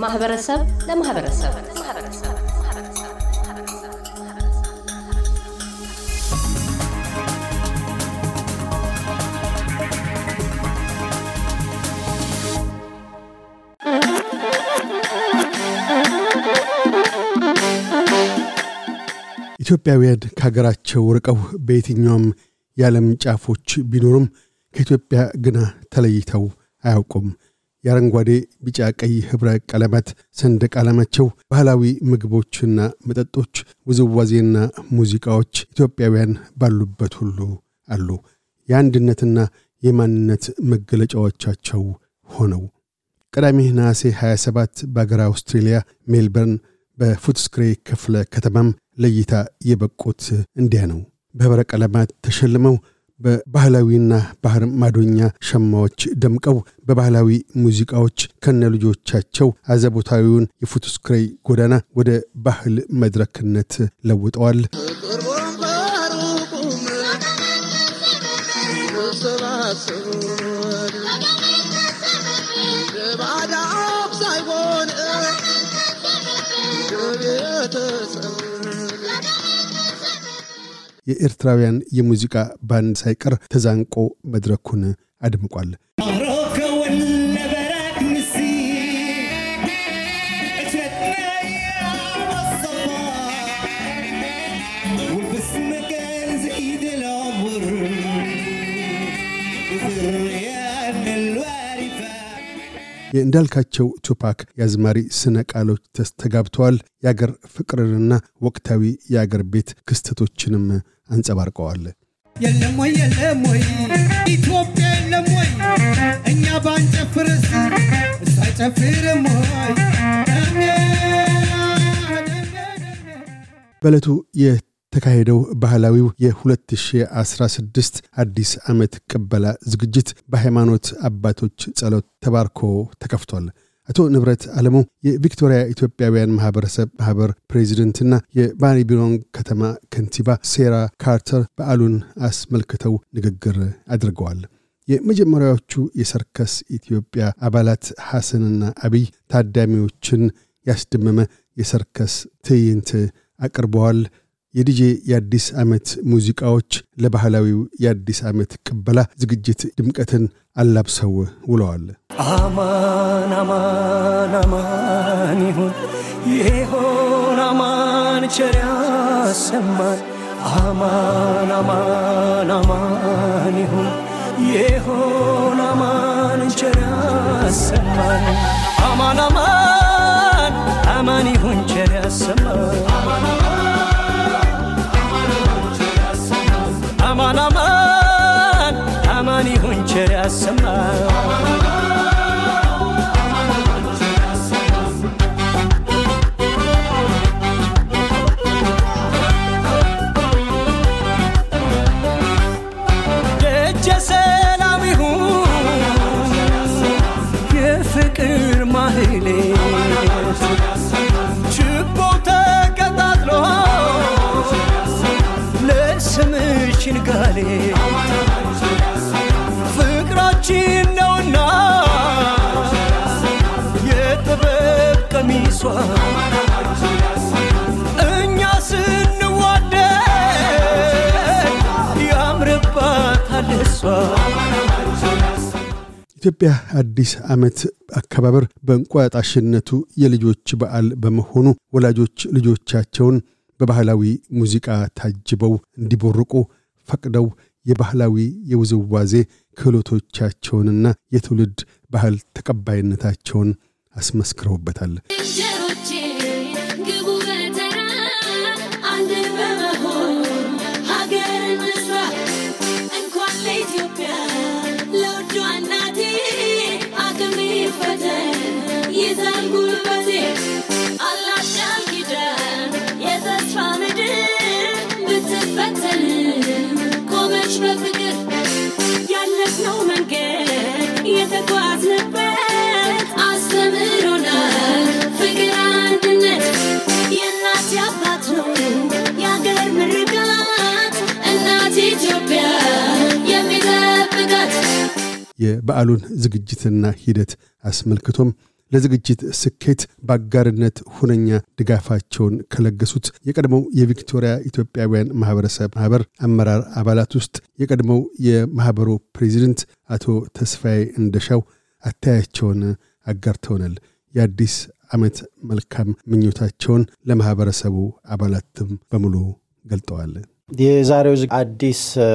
ከማህበረሰብ ለማህበረሰብ ኢትዮጵያውያን ከሀገራቸው ርቀው በየትኛውም የዓለም ጫፎች ቢኖሩም ከኢትዮጵያ ግና ተለይተው አያውቁም። የአረንጓዴ፣ ቢጫ፣ ቀይ ኅብረ ቀለማት ሰንደቅ ዓላማቸው፣ ባህላዊ ምግቦችና መጠጦች፣ ውዝዋዜና ሙዚቃዎች ኢትዮጵያውያን ባሉበት ሁሉ አሉ። የአንድነትና የማንነት መገለጫዎቻቸው ሆነው ቅዳሜ ነሐሴ 27 በአገር አውስትሬልያ ሜልበርን በፉትስክሬ ክፍለ ከተማም ለእይታ የበቁት እንዲያ ነው። በኅብረ ቀለማት ተሸልመው በባህላዊና ባህር ማዶኛ ሸማዎች ደምቀው በባህላዊ ሙዚቃዎች ከነ ልጆቻቸው አዘቦታዊውን የፉትስክሬ ጎዳና ወደ ባህል መድረክነት ለውጠዋል። የኤርትራውያን የሙዚቃ ባንድ ሳይቀር ተዛንቆ መድረኩን አድምቋል። የእንዳልካቸው ቱፓክ የአዝማሪ ስነ ቃሎች ተስተጋብተዋል። የአገር ፍቅርንና ወቅታዊ የአገር ቤት ክስተቶችንም አንጸባርቀዋል። የለም ወይ የለም ወይ ኢትዮጵያ የለም ወይ እኛ ባንጨፍርስ እሱ አይጨፍርም ወይ በዕለቱ የተካሄደው ባህላዊው የ2016 አዲስ ዓመት ቅበላ ዝግጅት በሃይማኖት አባቶች ጸሎት ተባርኮ ተከፍቷል። አቶ ንብረት አለሙ የቪክቶሪያ ኢትዮጵያውያን ማህበረሰብ ማህበር ፕሬዚደንትና የባሪቢሮን ከተማ ከንቲባ ሴራ ካርተር በዓሉን አስመልክተው ንግግር አድርገዋል። የመጀመሪያዎቹ የሰርከስ ኢትዮጵያ አባላት ሐሰንና አብይ ታዳሚዎችን ያስደመመ የሰርከስ ትዕይንት አቅርበዋል። የዲጄ የአዲስ ዓመት ሙዚቃዎች ለባህላዊው የአዲስ ዓመት ቅበላ ዝግጅት ድምቀትን አላብሰው ውለዋል። አማን አማን አማን ይሁን። ይሆን አማን ቸር ያሰማን። አማን አማን አማን ይሁን። ይሆን አማን ቸር ያሰማን። አማን አማን ቸር ያሰማን ደጀ ሰላም ይሁን የፍቅር ማህሌት ችቦ ተቀጣጥሎ ለስምሽ ንጋሌ ቀሚሷ እኛ ስንዋደድ ያምርባታል እሷ ኢትዮጵያ አዲስ ዓመት አከባበር በእንቁጣጣሽነቱ የልጆች በዓል በመሆኑ ወላጆች ልጆቻቸውን በባህላዊ ሙዚቃ ታጅበው እንዲቦርቁ ፈቅደው የባህላዊ የውዝዋዜ ክህሎቶቻቸውንና የትውልድ ባህል ተቀባይነታቸውን አስመስክረውበታል። የበዓሉን ዝግጅትና ሂደት አስመልክቶም ለዝግጅት ስኬት በአጋርነት ሁነኛ ድጋፋቸውን ከለገሱት የቀድሞው የቪክቶሪያ ኢትዮጵያውያን ማህበረሰብ ማህበር አመራር አባላት ውስጥ የቀድሞው የማህበሩ ፕሬዚደንት አቶ ተስፋዬ እንደሻው አታያቸውን አጋርተውናል። የአዲስ ዓመት መልካም ምኞታቸውን ለማህበረሰቡ አባላትም በሙሉ ገልጠዋል። የዛሬው አዲስ እ፣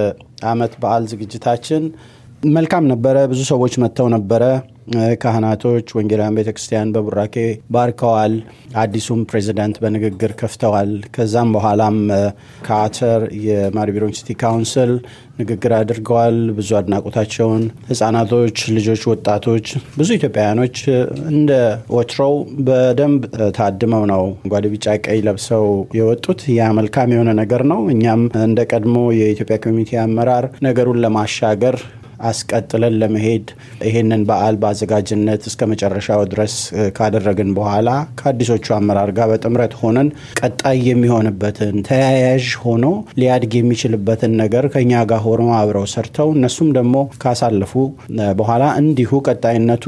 አመት በዓል ዝግጅታችን መልካም ነበረ። ብዙ ሰዎች መጥተው ነበረ። ካህናቶች፣ ወንጌላውያን ቤተክርስቲያን በቡራኬ ባርከዋል። አዲሱም ፕሬዚዳንት በንግግር ከፍተዋል። ከዛም በኋላም ከአተር የ Maribyrnong City Council ንግግር አድርገዋል። ብዙ አድናቆታቸውን ህጻናቶች፣ ልጆች፣ ወጣቶች፣ ብዙ ኢትዮጵያውያኖች እንደ ወትሮው በደንብ ታድመው ነው አረንጓዴ ቢጫ ቀይ ለብሰው የወጡት። ያ መልካም የሆነ ነገር ነው። እኛም እንደ ቀድሞ የኢትዮጵያ community አመራር ነገሩን ለማሻገር አስቀጥለን ለመሄድ ይሄንን በዓል በአዘጋጅነት እስከ መጨረሻው ድረስ ካደረግን በኋላ ከአዲሶቹ አመራር ጋር በጥምረት ሆነን ቀጣይ የሚሆንበትን ተያያዥ ሆኖ ሊያድግ የሚችልበትን ነገር ከኛ ጋር ሆኖ አብረው ሰርተው እነሱም ደግሞ ካሳለፉ በኋላ እንዲሁ ቀጣይነቱ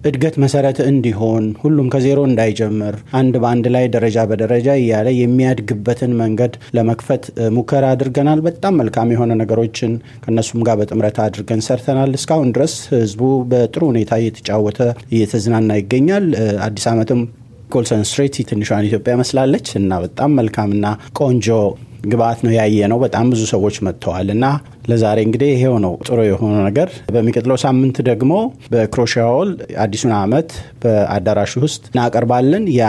የእድገት መሰረት እንዲሆን ሁሉም ከዜሮ እንዳይጀምር አንድ በአንድ ላይ ደረጃ በደረጃ እያለ የሚያድግበትን መንገድ ለመክፈት ሙከራ አድርገናል። በጣም መልካም የሆነ ነገሮችን ከእነሱም ጋር በጥምረት አድርገን ሰርተናል። እስካሁን ድረስ ህዝቡ በጥሩ ሁኔታ እየተጫወተ እየተዝናና ይገኛል። አዲስ ዓመትም Nicholson Street ትንሿን ኢትዮጵያ መስላለች እና በጣም መልካምና ቆንጆ ግብአት ነው ያየ ነው። በጣም ብዙ ሰዎች መጥተዋል እና ለዛሬ እንግዲህ ይሄው ነው ጥሩ የሆነ ነገር። በሚቀጥለው ሳምንት ደግሞ በክሮሺያ Hall አዲሱን ዓመት በአዳራሹ ውስጥ እናቀርባለን። ያ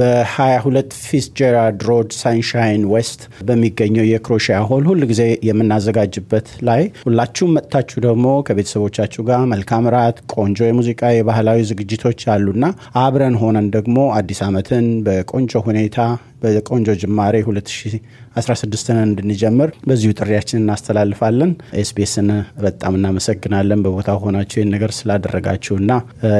በ22 Fitzgerald Road Sunshine West በሚገኘው የክሮሺያ Hall ሁል ጊዜ የምናዘጋጅበት ላይ ሁላችሁም መጥታችሁ ደግሞ ከቤተሰቦቻችሁ ጋር መልካም ራት፣ ቆንጆ የሙዚቃ የባህላዊ ዝግጅቶች አሉና አብረን ሆነን ደግሞ አዲስ ዓመትን በቆንጆ ሁኔታ በቆንጆ ጅማሬ 2016ን እንድንጀምር በዚሁ ጥሪያችን እናስተላልፋለን። SBS ን በጣም እናመሰግናለን በቦታው ሆናችሁ ይህን ነገር ስላደረጋችሁና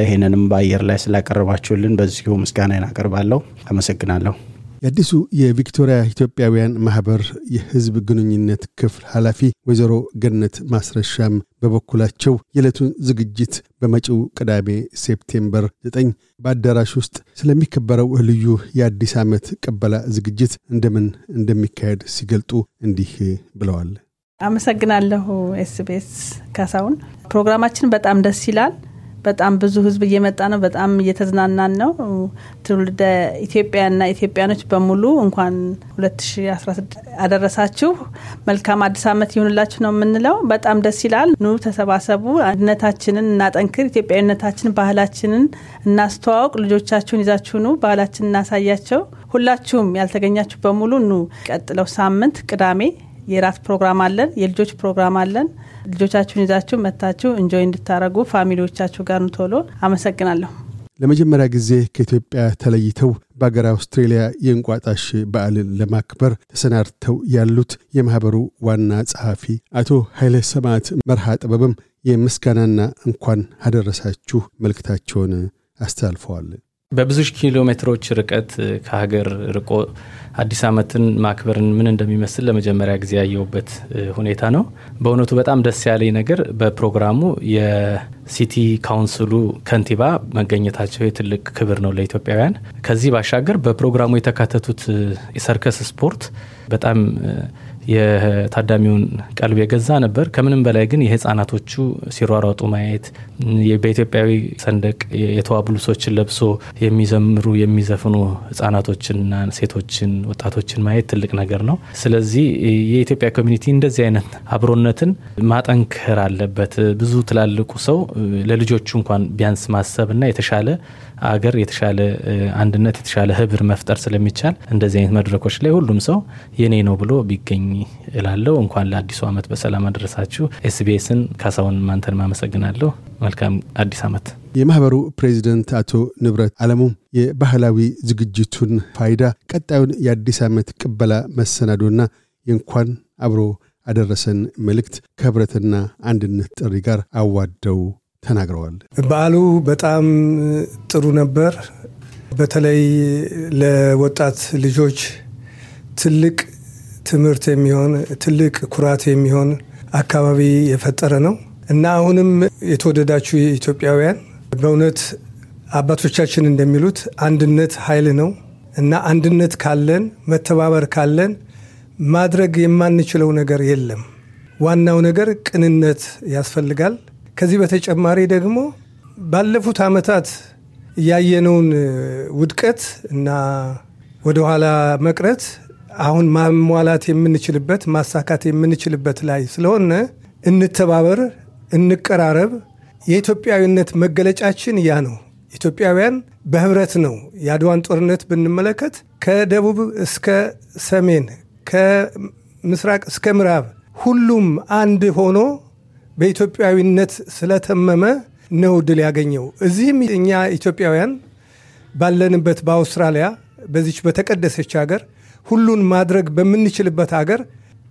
ይህንንም በአየር ላይ ስላቀረባችሁልን በዚሁ ምስጋናዬን አቀርባለሁ። አመሰግናለሁ። የአዲሱ የቪክቶሪያ ኢትዮጵያውያን ማህበር የህዝብ ግንኙነት ክፍል ኃላፊ ወይዘሮ ገነት ማስረሻም በበኩላቸው የዕለቱን ዝግጅት በመጪው ቅዳሜ September 9 በአዳራሽ ውስጥ ስለሚከበረው ልዩ የአዲስ ዓመት ቅበላ ዝግጅት እንደምን እንደሚካሄድ ሲገልጡ እንዲህ ብለዋል። አመሰግናለሁ ኤስቢኤስ ካሳሁን። ፕሮግራማችን በጣም ደስ ይላል። በጣም ብዙ ህዝብ እየመጣ ነው። በጣም እየተዝናናን ነው። ትውልደ ኢትዮጵያና ኢትዮጵያኖች በሙሉ እንኳን 2016 አደረሳችሁ። መልካም አዲስ ዓመት ይሁንላችሁ ነው የምንለው። በጣም ደስ ይላል። ኑ ተሰባሰቡ፣ አንድነታችንን እናጠንክር፣ ኢትዮጵያዊነታችን፣ ባህላችንን እናስተዋውቅ። ልጆቻችሁን ይዛችሁ ኑ፣ ባህላችንን እናሳያቸው። ሁላችሁም ያልተገኛችሁ በሙሉ ኑ። ቀጥለው ሳምንት ቅዳሜ የራት ፕሮግራም አለን፣ የልጆች ፕሮግራም አለን። ልጆቻችሁን ይዛችሁ መታችሁ enjoy እንድታረጉ family ዎቻችሁ ጋር ቶሎ። አመሰግናለሁ። ለመጀመሪያ ጊዜ ከኢትዮጵያ ተለይተው በአገር አውስትሬልያ የእንቁጣጣሽ በዓልን ለማክበር ተሰናድተው ያሉት የማኅበሩ ዋና ጸሐፊ አቶ ኃይለ ሰማዕት መርሃ ጥበብም የምስጋናና እንኳን አደረሳችሁ መልእክታቸውን አስተላልፈዋል። በብዙ ኪሎ ሜትሮች ርቀት ከሀገር ርቆ አዲስ ዓመትን ማክበርን ምን እንደሚመስል ለመጀመሪያ ጊዜ ያየሁበት ሁኔታ ነው። በእውነቱ በጣም ደስ ያለኝ ነገር በፕሮግራሙ የሲቲ ካውንስሉ ከንቲባ መገኘታቸው የትልቅ ክብር ነው ለኢትዮጵያውያን። ከዚህ ባሻገር በፕሮግራሙ የተካተቱት የሰርከስ ስፖርት በጣም የታዳሚውን ቀልብ የገዛ ነበር። ከምንም በላይ ግን የህፃናቶቹ ሲሯሯጡ ማየት በኢትዮጵያዊ ሰንደቅ የተዋቡ ልብሶችን ለብሶ የሚዘምሩ የሚዘፍኑ ህጻናቶችንና ሴቶችን፣ ወጣቶችን ማየት ትልቅ ነገር ነው። ስለዚህ የኢትዮጵያ community እንደዚህ አይነት አብሮነትን ማጠንከር አለበት። ብዙ ትላልቁ ሰው ለልጆቹ እንኳን ቢያንስ ማሰብና የተሻለ አገር የተሻለ አንድነት የተሻለ ህብር መፍጠር ስለሚቻል እንደዚህ አይነት መድረኮች ላይ ሁሉም ሰው የኔ ነው ብሎ ቢገኝ እላለሁ። እንኳን ለአዲሱ ዓመት በሰላም አደረሳችሁ። ኤስቢኤስን ካሳሁን ማንተን ማመሰግናለሁ። መልካም አዲስ ዓመት። የማኅበሩ ፕሬዚደንት አቶ ንብረት አለሙ የባህላዊ ዝግጅቱን ፋይዳ፣ ቀጣዩን የአዲስ ዓመት ቅበላ መሰናዶና የእንኳን አብሮ አደረሰን መልእክት ከህብረትና አንድነት ጥሪ ጋር አዋደው ተናግረዋል። በዓሉ በጣም ጥሩ ነበር። በተለይ ለወጣት ልጆች ትልቅ ትምህርት የሚሆን ትልቅ ኩራት የሚሆን አካባቢ የፈጠረ ነው እና አሁንም የተወደዳችሁ ኢትዮጵያውያን በእውነት አባቶቻችን እንደሚሉት አንድነት ኃይል ነው እና አንድነት ካለን መተባበር ካለን ማድረግ የማንችለው ነገር የለም። ዋናው ነገር ቅንነት ያስፈልጋል። ከዚህ በተጨማሪ ደግሞ ባለፉት ዓመታት ያየነውን ውድቀት እና ወደኋላ መቅረት አሁን ማሟላት የምንችልበት ማሳካት የምንችልበት ላይ ስለሆነ እንተባበር፣ እንቀራረብ። የኢትዮጵያዊነት መገለጫችን ያ ነው። ኢትዮጵያውያን በህብረት ነው። የአድዋን ጦርነት ብንመለከት ከደቡብ እስከ ሰሜን፣ ከምስራቅ እስከ ምዕራብ ሁሉም አንድ ሆኖ በኢትዮጵያዊነት ስለተመመ ነው ድል ያገኘው። እዚህም እኛ ኢትዮጵያውያን ባለንበት በአውስትራሊያ በዚች በተቀደሰች ሀገር ሁሉን ማድረግ በምንችልበት ሀገር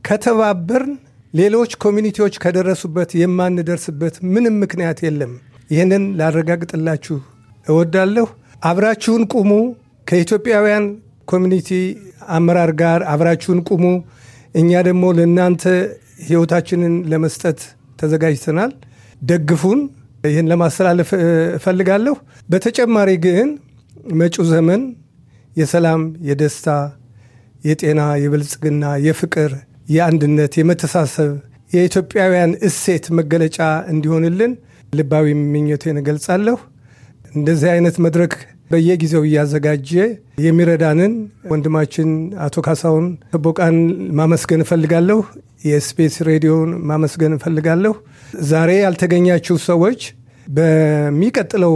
ከተባበርን ሌሎች community ዎች ከደረሱበት የማንደርስበት ምንም ምክንያት የለም። ይህንን ላረጋግጥላችሁ እወዳለሁ። አብራችሁን ቁሙ። ከኢትዮጵያውያን community አመራር ጋር አብራችሁን ቁሙ። እኛ ደግሞ ለእናንተ ህይወታችንን ለመስጠት ተዘጋጅተናል። ደግፉን። ይህን ለማስተላለፍ እፈልጋለሁ። በተጨማሪ ግን መጪው ዘመን የሰላም፣ የደስታ፣ የጤና፣ የብልጽግና፣ የፍቅር፣ የአንድነት፣ የመተሳሰብ የኢትዮጵያውያን እሴት መገለጫ እንዲሆንልን ልባዊ ምኞቴን እገልጻለሁ። እንደዚህ አይነት መድረክ በየጊዜው እያዘጋጀ የሚረዳንን ወንድማችን አቶ ካሳሁን ቦቃን ማመስገን እፈልጋለሁ። የ SBS ሬዲዮን ማመስገን እፈልጋለሁ። ዛሬ ያልተገኛችሁ ሰዎች በሚቀጥለው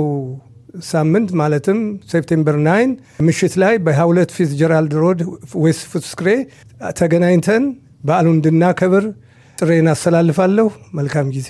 ሳምንት ማለትም September nine ምሽት ላይ በ22 Fitzgerald Road West Footscray ተገናኝተን በዓሉን እንድናከብር ጥሪዬን አስተላልፋለሁ። መልካም ጊዜ።